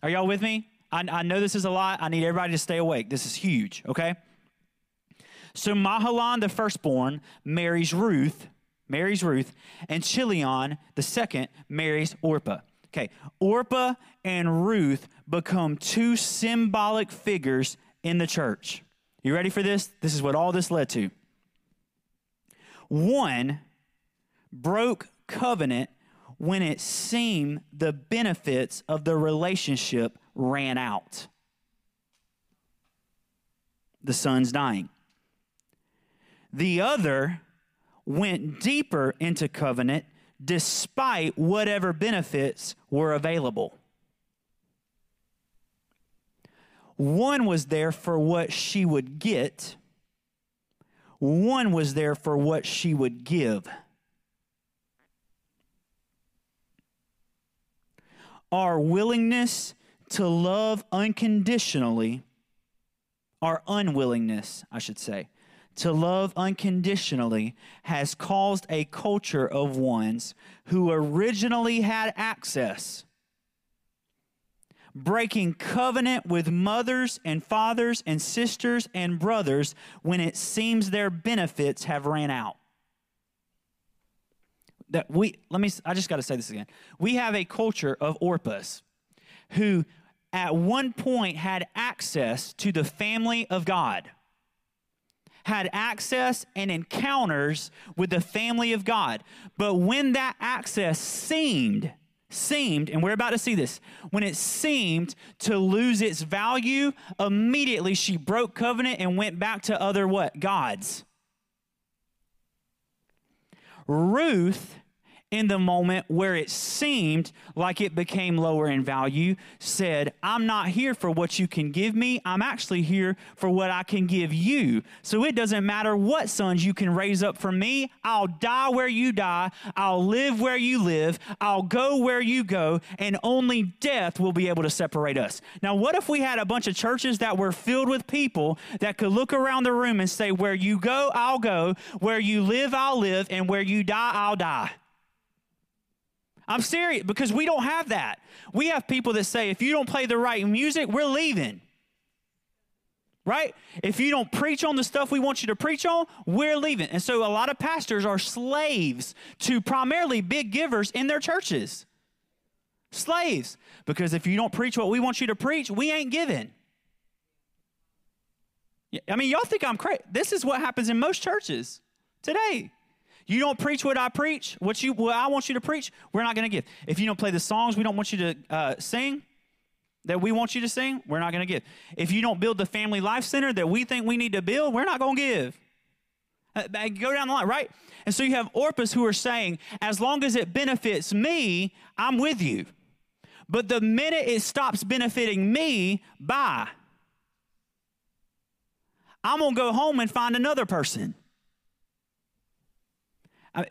Are y'all with me? I, I know this is a lot. I need everybody to stay awake. This is huge, okay? So Mahalan, the firstborn, marries Ruth, marries Ruth, and Chilion, the second, marries Orpah. Okay, Orpah and Ruth become two symbolic figures in the church. You ready for this? This is what all this led to. One broke covenant when it seemed the benefits of the relationship ran out. The son's dying. The other went deeper into covenant despite whatever benefits were available. One was there for what she would get, one was there for what she would give. Our willingness to love unconditionally, our unwillingness, I should say, to love unconditionally has caused a culture of ones who originally had access breaking covenant with mothers and fathers and sisters and brothers when it seems their benefits have ran out. That we let me I just got to say this again. We have a culture of Orpahs who at one point had access to the family of God. Had access and encounters with the family of God. But when that access seemed seemed, and we're about to see this, when it seemed to lose its value, immediately she broke covenant and went back to other what? Gods. Ruth in the moment where it seemed like it became lower in value, said, I'm not here for what you can give me. I'm actually here for what I can give you. So it doesn't matter what sons you can raise up for me. I'll die where you die. I'll live where you live. I'll go where you go. And only death will be able to separate us. Now, what if we had a bunch of churches that were filled with people that could look around the room and say, Where you go, I'll go. Where you live, I'll live. And where you die, I'll die. I'm serious because we don't have that. We have people that say, if you don't play the right music, we're leaving. Right? If you don't preach on the stuff we want you to preach on, we're leaving. And so a lot of pastors are slaves to primarily big givers in their churches. Slaves. Because if you don't preach what we want you to preach, we ain't giving. I mean, y'all think I'm crazy. This is what happens in most churches today. You don't preach what I preach, what you what I want you to preach, we're not going to give. If you don't play the songs we don't want you to uh, sing, that we want you to sing, we're not going to give. If you don't build the family life center that we think we need to build, we're not going to give. Uh, go down the line, right? And so you have Orpahs who are saying, as long as it benefits me, I'm with you. But the minute it stops benefiting me, bye. I'm going to go home and find another person.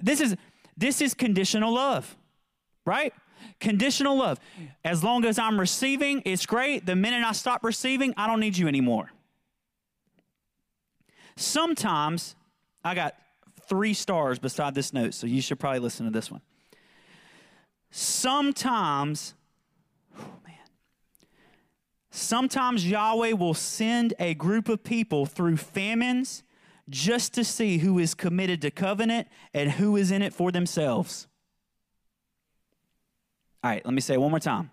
This is this is conditional love, right? Conditional love. As long as I'm receiving, it's great. The minute I stop receiving, I don't need you anymore. Sometimes, I got three stars beside this note, so you should probably listen to this one. Sometimes, oh man, sometimes Yahweh will send a group of people through famines just to see who is committed to covenant and who is in it for themselves. All right, let me say one more time.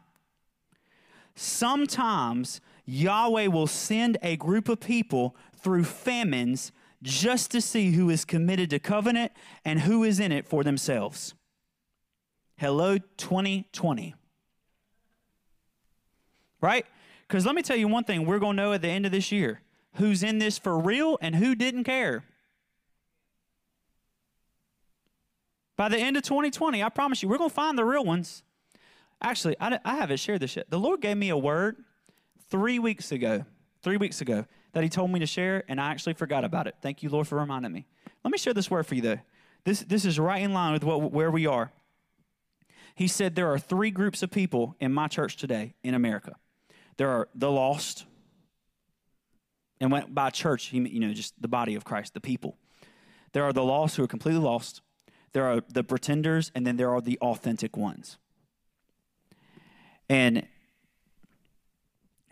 Sometimes Yahweh will send a group of people through famines just to see who is committed to covenant and who is in it for themselves. Hello, 2020. Right? Because let me tell you one thing we're going to know at the end of this year who's in this for real and who didn't care. By the end of 2020, I promise you, we're going to find the real ones. Actually, I, I haven't shared this yet. The Lord gave me a word three weeks ago, three weeks ago, that He told me to share, and I actually forgot about it. Thank you, Lord, for reminding me. Let me share this word for you, though. This, this is right in line with what, where we are. He said there are three groups of people in my church today in America. There are the lost, and went by church, he you know just the body of Christ, the people. There are the lost who are completely lost. There are the pretenders, and then there are the authentic ones. And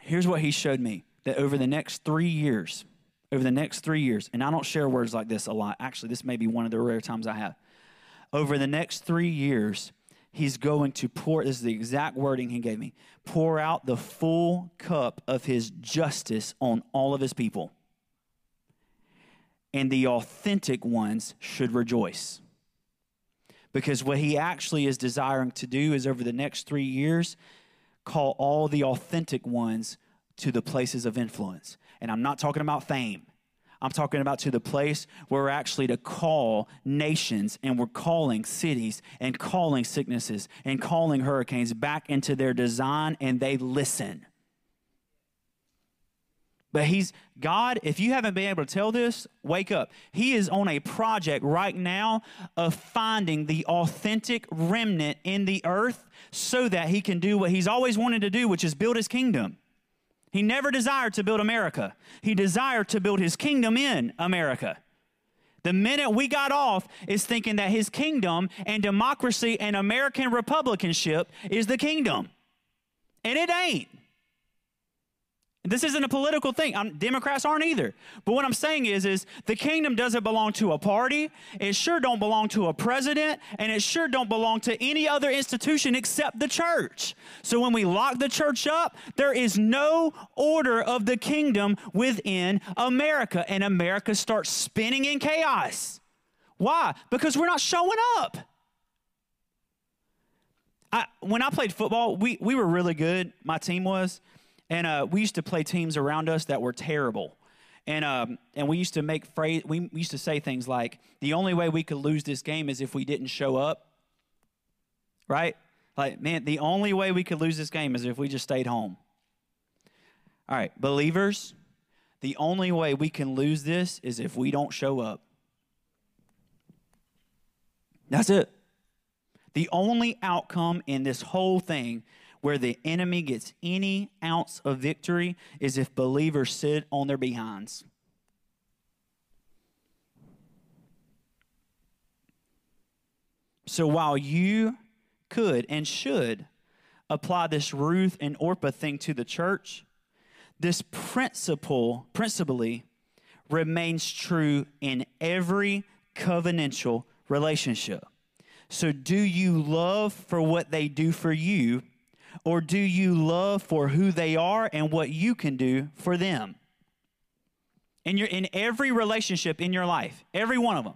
here's what he showed me that over the next three years, over the next three years, and I don't share words like this a lot. Actually, this may be one of the rare times I have. Over the next three years, he's going to pour, this is the exact wording he gave me, pour out the full cup of his justice on all of his people. And the authentic ones should rejoice. Because what he actually is desiring to do is over the next three years, call all the authentic ones to the places of influence. And I'm not talking about fame. I'm talking about to the place where we're actually to call nations and we're calling cities and calling sicknesses and calling hurricanes back into their design and they listen. But he's God, if you haven't been able to tell this, wake up. He is on a project right now of finding the authentic remnant in the earth so that he can do what he's always wanted to do, which is build his kingdom. He never desired to build America, he desired to build his kingdom in America. The minute we got off is thinking that his kingdom and democracy and American republicanship is the kingdom. And it ain't. This isn't a political thing. I'm, Democrats aren't either. But what I'm saying is, is the kingdom doesn't belong to a party. It sure don't belong to a president, and it sure don't belong to any other institution except the church. So when we lock the church up, there is no order of the kingdom within America, and America starts spinning in chaos. Why? Because we're not showing up. I, when I played football, we, we were really good. My team was. And uh, we used to play teams around us that were terrible. And, um, and we used to make phrase, we used to say things like, the only way we could lose this game is if we didn't show up. Right? Like, man, the only way we could lose this game is if we just stayed home. All right, believers, the only way we can lose this is if we don't show up. That's it. The only outcome in this whole thing where the enemy gets any ounce of victory is if believers sit on their behinds. So while you could and should apply this Ruth and Orpah thing to the church, this principle, principally, remains true in every covenantal relationship. So, do you love for what they do for you? Or do you love for who they are and what you can do for them? In, your, in every relationship in your life, every one of them,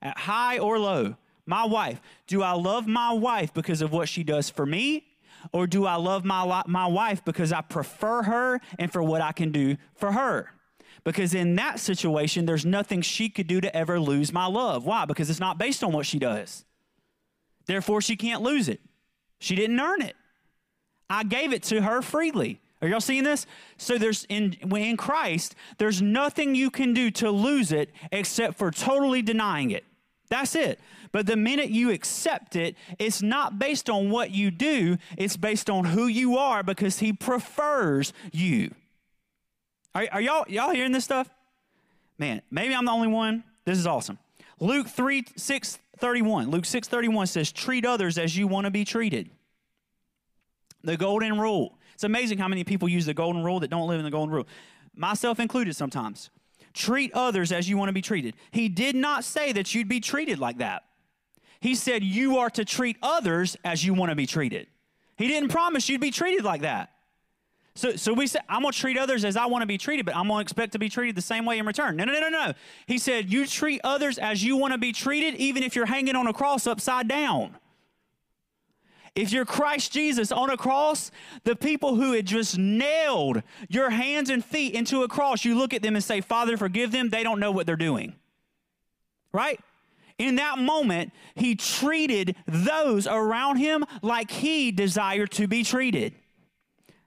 at high or low, my wife, do I love my wife because of what she does for me? Or do I love my, my wife because I prefer her and for what I can do for her? Because in that situation, there's nothing she could do to ever lose my love. Why? Because it's not based on what she does. Therefore, she can't lose it. She didn't earn it. I gave it to her freely. Are y'all seeing this? So there's in in Christ, there's nothing you can do to lose it except for totally denying it. That's it. But the minute you accept it, it's not based on what you do, it's based on who you are because he prefers you. Are, are y'all y'all hearing this stuff? Man, maybe I'm the only one. This is awesome. Luke 3 6 31. Luke 6 31 says, Treat others as you want to be treated. The golden rule. It's amazing how many people use the golden rule that don't live in the golden rule, myself included sometimes. Treat others as you want to be treated. He did not say that you'd be treated like that. He said you are to treat others as you want to be treated. He didn't promise you'd be treated like that. So, so we said, I'm going to treat others as I want to be treated, but I'm going to expect to be treated the same way in return. No, no, no, no, no. He said, You treat others as you want to be treated, even if you're hanging on a cross upside down. If you're Christ Jesus on a cross, the people who had just nailed your hands and feet into a cross, you look at them and say, Father, forgive them. They don't know what they're doing. Right? In that moment, he treated those around him like he desired to be treated.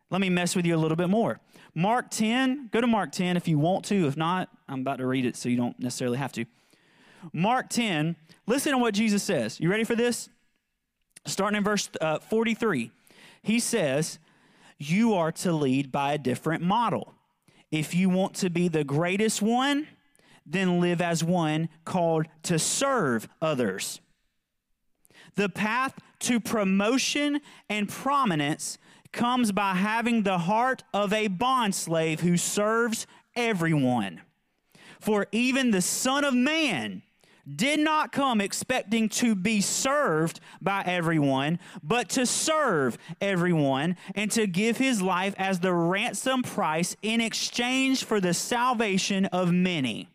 Let me mess with you a little bit more. Mark 10, go to Mark 10 if you want to. If not, I'm about to read it so you don't necessarily have to. Mark 10, listen to what Jesus says. You ready for this? Starting in verse uh, 43, he says, You are to lead by a different model. If you want to be the greatest one, then live as one called to serve others. The path to promotion and prominence comes by having the heart of a bondslave who serves everyone. For even the Son of Man did not come expecting to be served by everyone, but to serve everyone and to give his life as the ransom price in exchange for the salvation of many.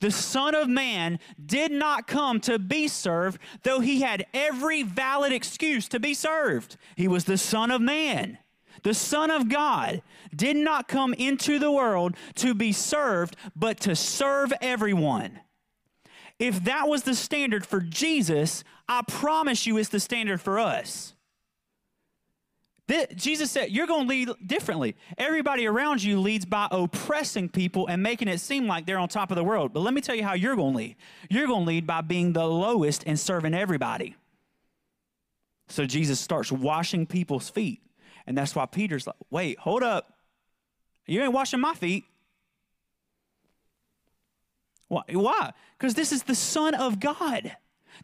The Son of Man did not come to be served, though he had every valid excuse to be served. He was the Son of Man. The Son of God did not come into the world to be served, but to serve everyone. If that was the standard for Jesus, I promise you it's the standard for us. Jesus said, You're going to lead differently. Everybody around you leads by oppressing people and making it seem like they're on top of the world. But let me tell you how you're going to lead. You're going to lead by being the lowest and serving everybody. So Jesus starts washing people's feet. And that's why Peter's like, Wait, hold up. You ain't washing my feet. Why? Because this is the Son of God.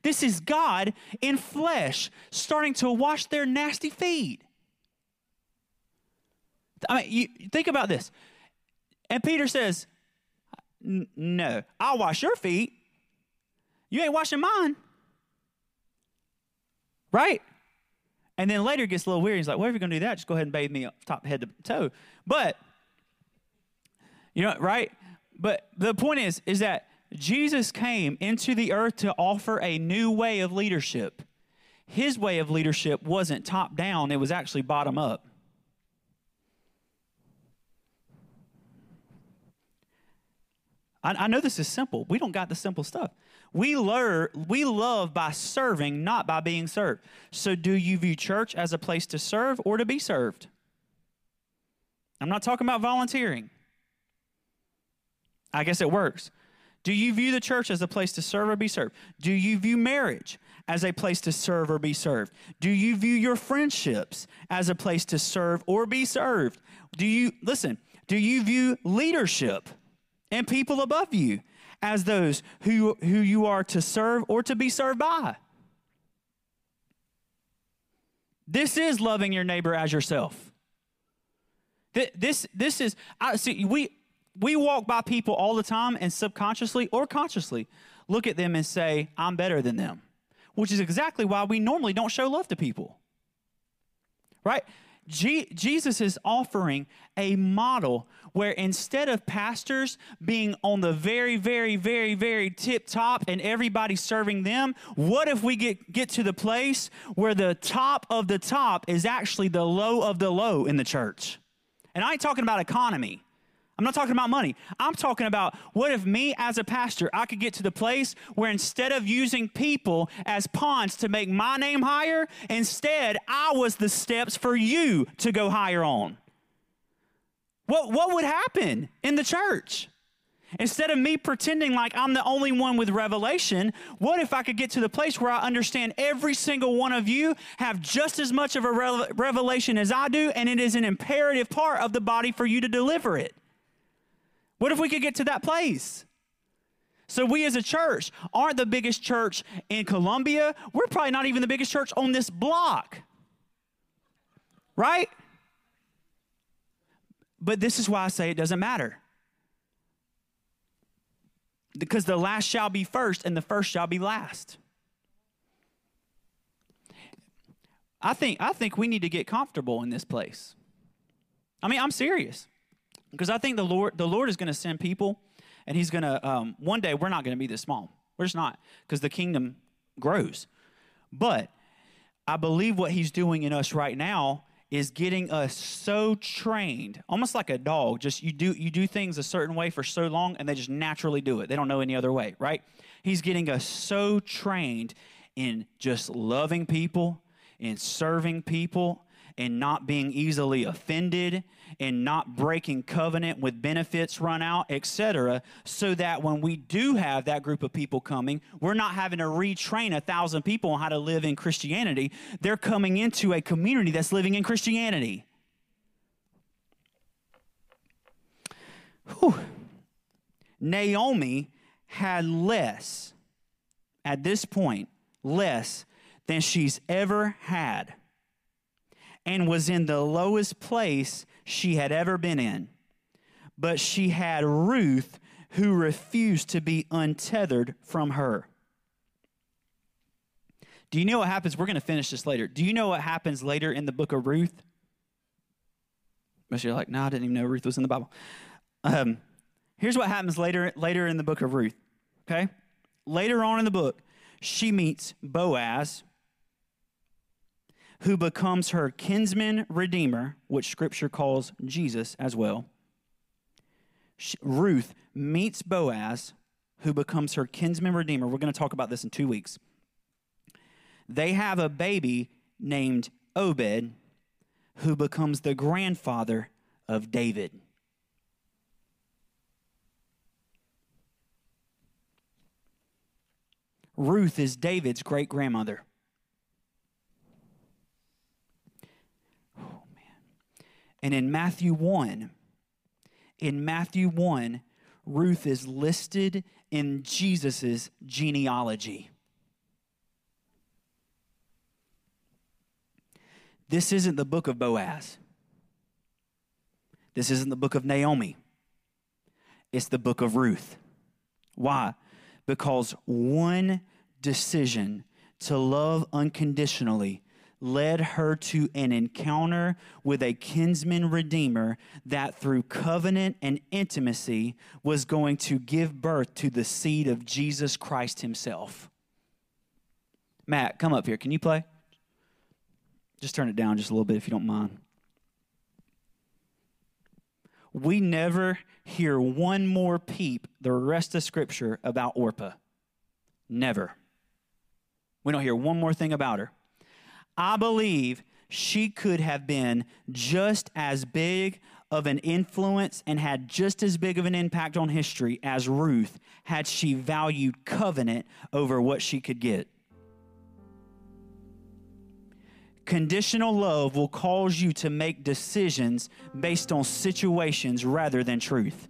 This is God in flesh starting to wash their nasty feet. I mean, you think about this. And Peter says, No, I'll wash your feet. You ain't washing mine. Right? And then later gets a little weird. He's like, Well, if you're going to do that, just go ahead and bathe me top head to toe. But, you know, right? But the point is, is that Jesus came into the earth to offer a new way of leadership. His way of leadership wasn't top down, it was actually bottom up. I, I know this is simple. We don't got the simple stuff. We learn, we love by serving, not by being served. So, do you view church as a place to serve or to be served? I'm not talking about volunteering. I guess it works. Do you view the church as a place to serve or be served? Do you view marriage as a place to serve or be served? Do you view your friendships as a place to serve or be served? Do you, listen, do you view leadership and people above you as those who, who you are to serve or to be served by. This is loving your neighbor as yourself. This, this is, I see, we, we walk by people all the time and subconsciously or consciously look at them and say, I'm better than them, which is exactly why we normally don't show love to people. Right? Jesus is offering a model where instead of pastors being on the very, very, very, very tip top and everybody serving them, what if we get, get to the place where the top of the top is actually the low of the low in the church? And I ain't talking about economy. I'm not talking about money. I'm talking about what if me as a pastor, I could get to the place where instead of using people as pawns to make my name higher, instead I was the steps for you to go higher on. What, what would happen in the church? Instead of me pretending like I'm the only one with revelation, what if I could get to the place where I understand every single one of you have just as much of a revelation as I do, and it is an imperative part of the body for you to deliver it? What if we could get to that place? So, we as a church aren't the biggest church in Columbia. We're probably not even the biggest church on this block. Right? But this is why I say it doesn't matter. Because the last shall be first and the first shall be last. I think, I think we need to get comfortable in this place. I mean, I'm serious. Because I think the Lord, the Lord is going to send people, and He's going to, um, one day, we're not going to be this small. We're just not, because the kingdom grows. But I believe what He's doing in us right now is getting us so trained almost like a dog just you do you do things a certain way for so long and they just naturally do it they don't know any other way right he's getting us so trained in just loving people in serving people and not being easily offended and not breaking covenant with benefits run out, etc., so that when we do have that group of people coming, we're not having to retrain a thousand people on how to live in Christianity. They're coming into a community that's living in Christianity. Whew. Naomi had less, at this point, less than she's ever had and was in the lowest place she had ever been in. But she had Ruth who refused to be untethered from her. Do you know what happens? We're going to finish this later. Do you know what happens later in the book of Ruth? Most you're like, no, I didn't even know Ruth was in the Bible. Um, here's what happens later, later in the book of Ruth. Okay? Later on in the book, she meets Boaz, who becomes her kinsman redeemer, which scripture calls Jesus as well. Ruth meets Boaz, who becomes her kinsman redeemer. We're going to talk about this in two weeks. They have a baby named Obed, who becomes the grandfather of David. Ruth is David's great grandmother. And in Matthew 1, in Matthew 1, Ruth is listed in Jesus' genealogy. This isn't the book of Boaz. This isn't the book of Naomi. It's the book of Ruth. Why? Because one decision to love unconditionally led her to an encounter with a kinsman redeemer that through covenant and intimacy was going to give birth to the seed of Jesus Christ himself. Matt, come up here. Can you play? Just turn it down just a little bit if you don't mind. We never hear one more peep the rest of Scripture about Orpah. Never. We don't hear one more thing about her. I believe she could have been just as big of an influence and had just as big of an impact on history as Ruth had she valued covenant over what she could get. Conditional love will cause you to make decisions based on situations rather than truth.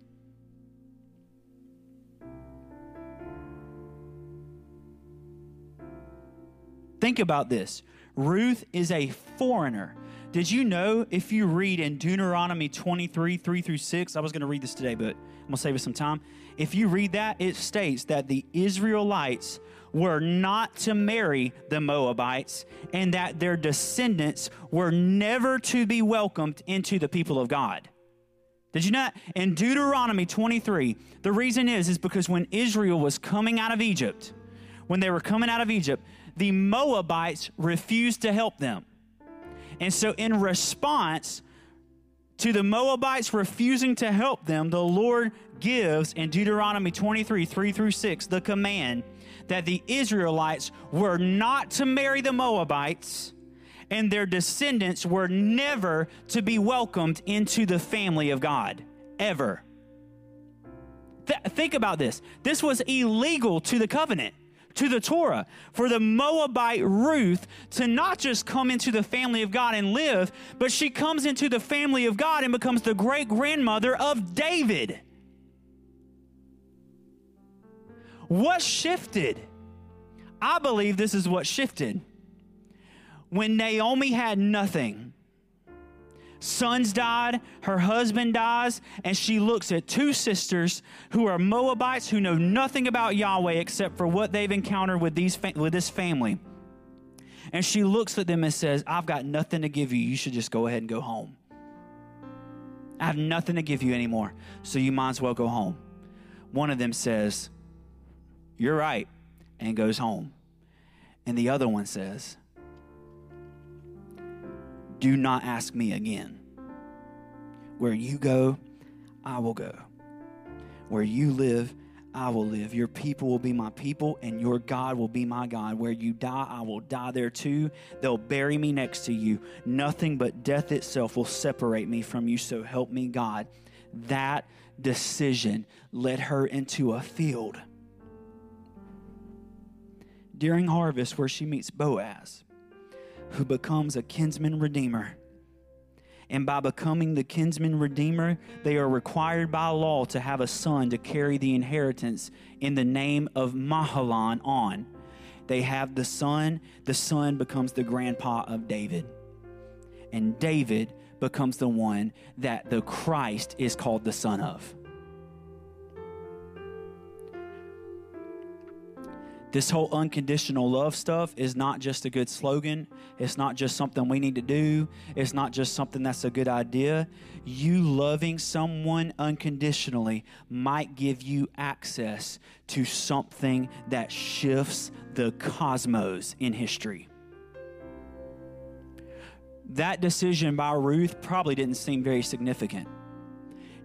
Think about this. Ruth is a foreigner. Did you know if you read in Deuteronomy 23, 3 through 6, I was going to read this today, but I'm going to save us some time. If you read that, it states that the Israelites were not to marry the Moabites and that their descendants were never to be welcomed into the people of God. Did you not? In Deuteronomy 23, the reason is is because when Israel was coming out of Egypt, when they were coming out of Egypt, the Moabites refused to help them. And so, in response to the Moabites refusing to help them, the Lord gives in Deuteronomy 23 3 through 6 the command that the Israelites were not to marry the Moabites and their descendants were never to be welcomed into the family of God, ever. Th- think about this. This was illegal to the covenant to the Torah, for the Moabite Ruth to not just come into the family of God and live, but she comes into the family of God and becomes the great grandmother of David. What shifted? I believe this is what shifted. When Naomi had nothing, sons died, her husband dies, and she looks at two sisters who are Moabites who know nothing about Yahweh except for what they've encountered with these with this family. And she looks at them and says, "I've got nothing to give you. You should just go ahead and go home. I have nothing to give you anymore, so you might as well go home." One of them says, "You're right," and goes home. And the other one says, do not ask me again. Where you go, I will go. Where you live, I will live. Your people will be my people, and your God will be my God. Where you die, I will die there too. They'll bury me next to you. Nothing but death itself will separate me from you, so help me, God. That decision led her into a field during harvest where she meets Boaz who becomes a kinsman redeemer. And by becoming the kinsman redeemer, they are required by law to have a son to carry the inheritance in the name of Mahlon on. They have the son, the son becomes the grandpa of David. And David becomes the one that the Christ is called the son of. This whole unconditional love stuff is not just a good slogan. It's not just something we need to do. It's not just something that's a good idea. You loving someone unconditionally might give you access to something that shifts the cosmos in history. That decision by Ruth probably didn't seem very significant.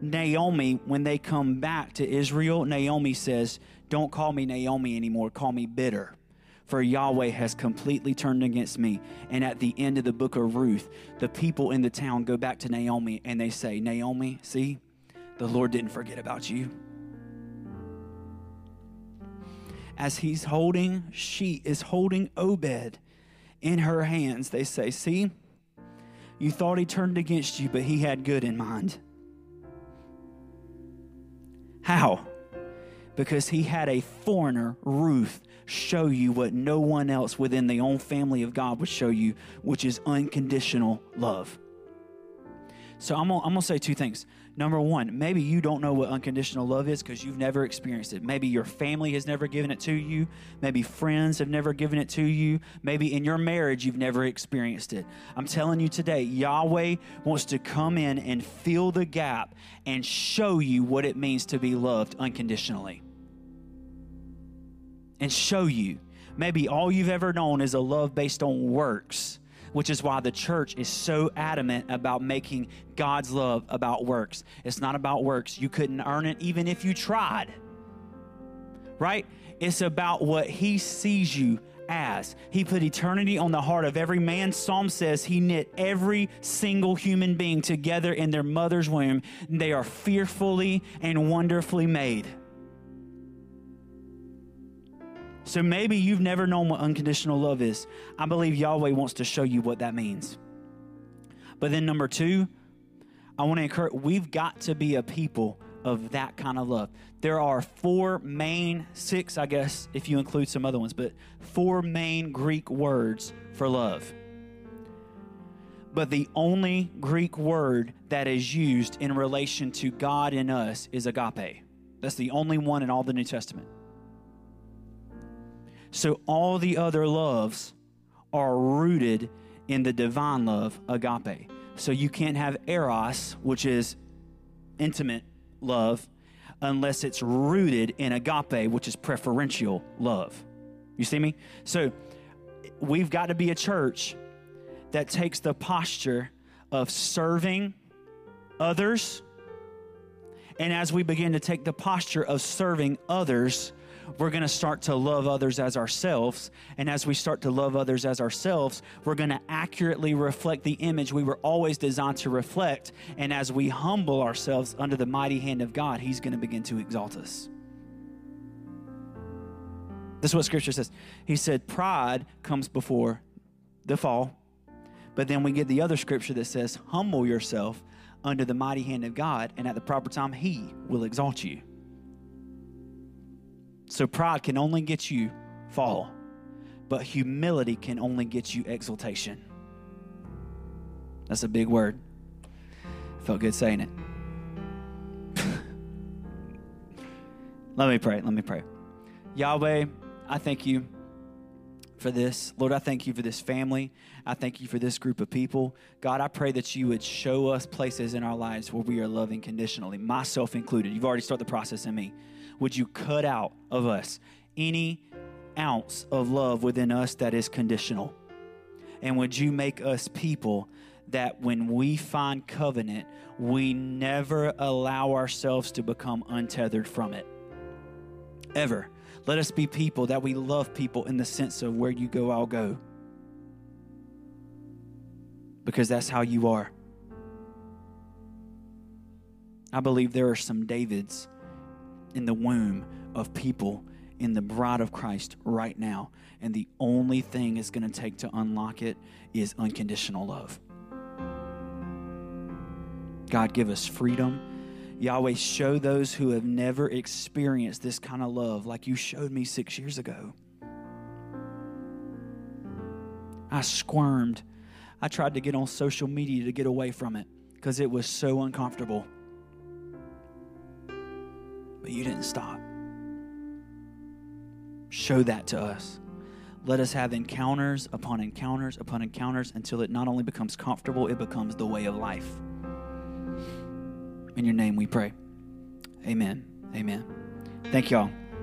Naomi, when they come back to Israel, Naomi says, don't call me Naomi anymore, call me bitter. For Yahweh has completely turned against me. And at the end of the book of Ruth, the people in the town go back to Naomi and they say, Naomi, see, the Lord didn't forget about you. As he's holding, she is holding Obed in her hands. They say, See, you thought he turned against you, but he had good in mind. How? Because he had a foreigner, Ruth, show you what no one else within the own family of God would show you, which is unconditional love. So I'm gonna, I'm gonna say two things. Number one, maybe you don't know what unconditional love is because you've never experienced it. Maybe your family has never given it to you. Maybe friends have never given it to you. Maybe in your marriage you've never experienced it. I'm telling you today, Yahweh wants to come in and fill the gap and show you what it means to be loved unconditionally. And show you. Maybe all you've ever known is a love based on works which is why the church is so adamant about making God's love about works. It's not about works. You couldn't earn it even if you tried, right? It's about what He sees you as. He put eternity on the heart of every man. Psalm says he knit every single human being together in their mother's womb. They are fearfully and wonderfully made. So maybe you've never known what unconditional love is. I believe Yahweh wants to show you what that means. But then, number two, I want to encourage, we've got to be a people of that kind of love. There are four main, six, I guess, if you include some other ones, but four main Greek words for love. But the only Greek word that is used in relation to God and us is agape. That's the only one in all the New Testament. So all the other loves are rooted in the divine love, agape. So you can't have eros, which is intimate love, unless it's rooted in agape, which is preferential love. You see me? So we've got to be a church that takes the posture of serving others. And as we begin to take the posture of serving others, we're going to start to love others as ourselves. And as we start to love others as ourselves, we're going to accurately reflect the image we were always designed to reflect. And as we humble ourselves under the mighty hand of God, He's going to begin to exalt us. This is what Scripture says. He said, Pride comes before the fall. But then we get the other scripture that says, Humble yourself under the mighty hand of God, and at the proper time, He will exalt you. So pride can only get you fall, but humility can only get you exaltation. That's a big word. Felt good saying it. let me pray. Let me pray. Yahweh, I thank you for this. Lord, I thank you for this family. I thank you for this group of people. God, I pray that you would show us places in our lives where we are loving conditionally, myself included. You've already started the process in me. Would you cut out of us any ounce of love within us that is conditional? And would you make us people that when we find covenant, we never allow ourselves to become untethered from it? Ever. Let us be people that we love people in the sense of where you go, I'll go. Because that's how you are. I believe there are some Davids in the womb of people in the bride of Christ right now. And the only thing it's going to take to unlock it is unconditional love. God, give us freedom. Yahweh, show those who have never experienced this kind of love like you showed me six years ago. I squirmed. I tried to get on social media to get away from it because it was so uncomfortable. But you didn't stop. Show that to us. Let us have encounters upon encounters upon encounters until it not only becomes comfortable, it becomes the way of life. In your name we pray. Amen. Amen. Thank y'all.